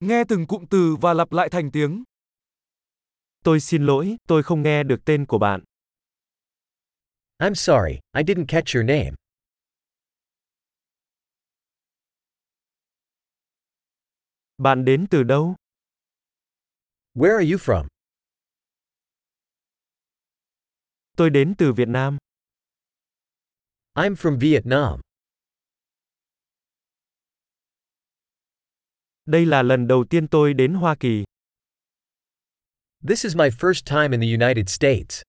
Nghe từng cụm từ và lặp lại thành tiếng. Tôi xin lỗi, tôi không nghe được tên của bạn. I'm sorry, I didn't catch your name. Bạn đến từ đâu? Where are you from? Tôi đến từ Việt Nam. I'm from Vietnam. Đây là lần đầu tiên tôi đến Hoa Kỳ. This is my first time in the United States.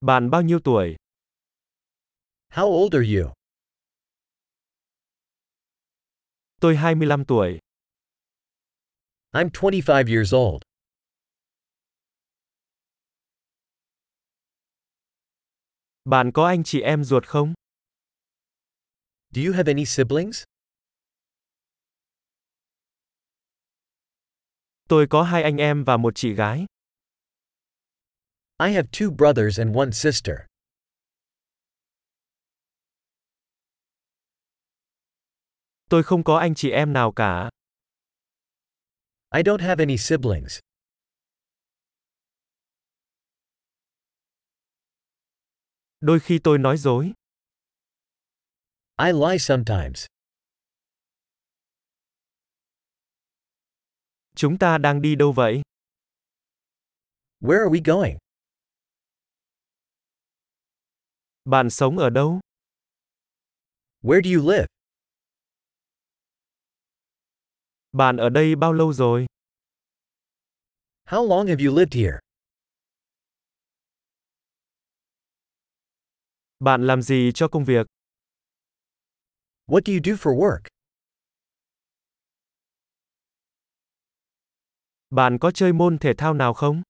Bạn bao nhiêu tuổi? How old are you? Tôi 25 tuổi. I'm 25 years old. Bạn có anh chị em ruột không? Do you have any siblings? Tôi có hai anh em và một chị gái. I have two brothers and one sister. Tôi không có anh chị em nào cả. I don't have any siblings. Đôi khi tôi nói dối. I lie sometimes. Chúng ta đang đi đâu vậy? Where are we going? Bạn sống ở đâu? Where do you live? Bạn ở đây bao lâu rồi? How long have you lived here? Bạn làm gì cho công việc? What do you do for work? Bạn có chơi môn thể thao nào không?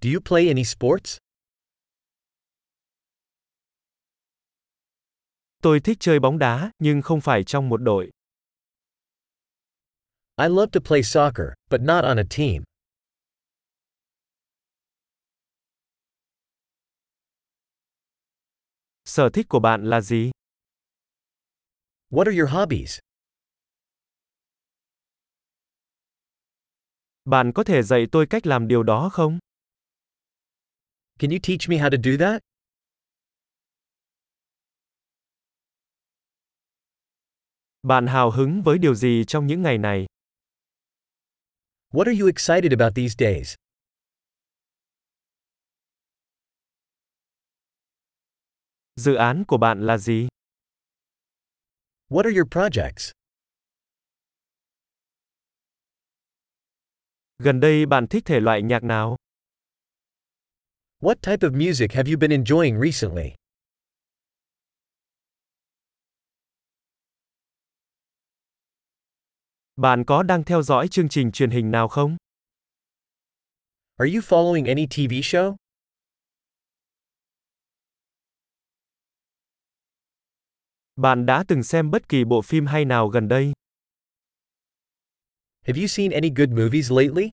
Do you play any sports? Tôi thích chơi bóng đá, nhưng không phải trong một đội. I love to play soccer, but not on a team. Sở thích của bạn là gì? What are your hobbies? Bạn có thể dạy tôi cách làm điều đó không? Can you teach me how to do that? Bạn hào hứng với điều gì trong những ngày này? What are you excited about these days? Dự án của bạn là gì? What are your projects? Gần đây bạn thích thể loại nhạc nào? What type of music have you been enjoying recently? Bạn có đang theo dõi chương trình truyền hình nào không? Are you following any TV show? Bạn đã từng xem bất kỳ bộ phim hay nào gần đây? Have you seen any good movies lately?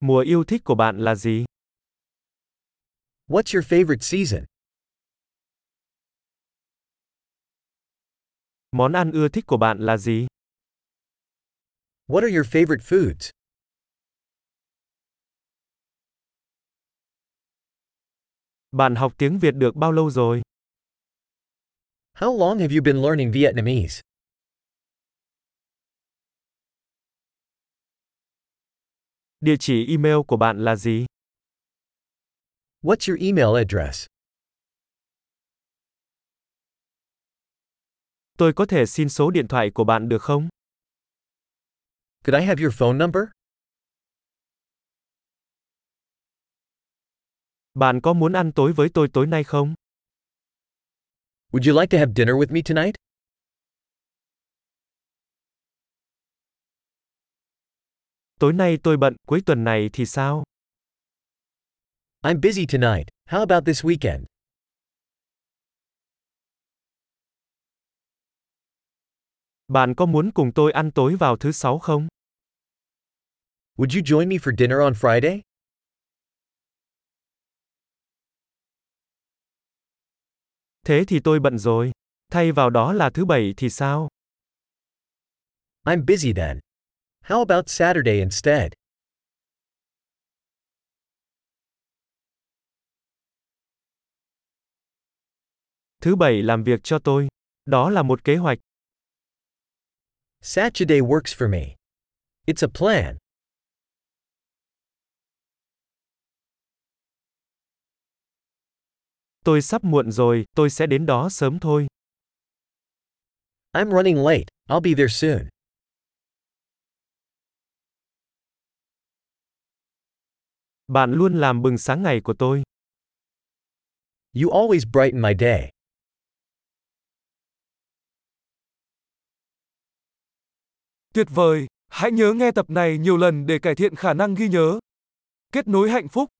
Mùa yêu thích của bạn là gì? What's your favorite season? Món ăn ưa thích của bạn là gì? What are your favorite foods? Bạn học tiếng Việt được bao lâu rồi? How long have you been learning Vietnamese? Địa chỉ email của bạn là gì? What's your email address? Tôi có thể xin số điện thoại của bạn được không? Could I have your phone number? Bạn có muốn ăn tối với tôi tối nay không? Would you like to have dinner with me tonight? Tối nay tôi bận, cuối tuần này thì sao? I'm busy tonight. How about this weekend? Bạn có muốn cùng tôi ăn tối vào thứ sáu không? Would you join me for dinner on Friday? Thế thì tôi bận rồi. Thay vào đó là thứ bảy thì sao? I'm busy then. How about Saturday instead? Thứ bảy làm việc cho tôi. Đó là một kế hoạch. Saturday works for me. It's a plan. Tôi sắp muộn rồi, tôi sẽ đến đó sớm thôi. I'm running late, I'll be there soon. Bạn luôn làm bừng sáng ngày của tôi. You always brighten my day. Tuyệt vời! Hãy nhớ nghe tập này nhiều lần để cải thiện khả năng ghi nhớ. Kết nối hạnh phúc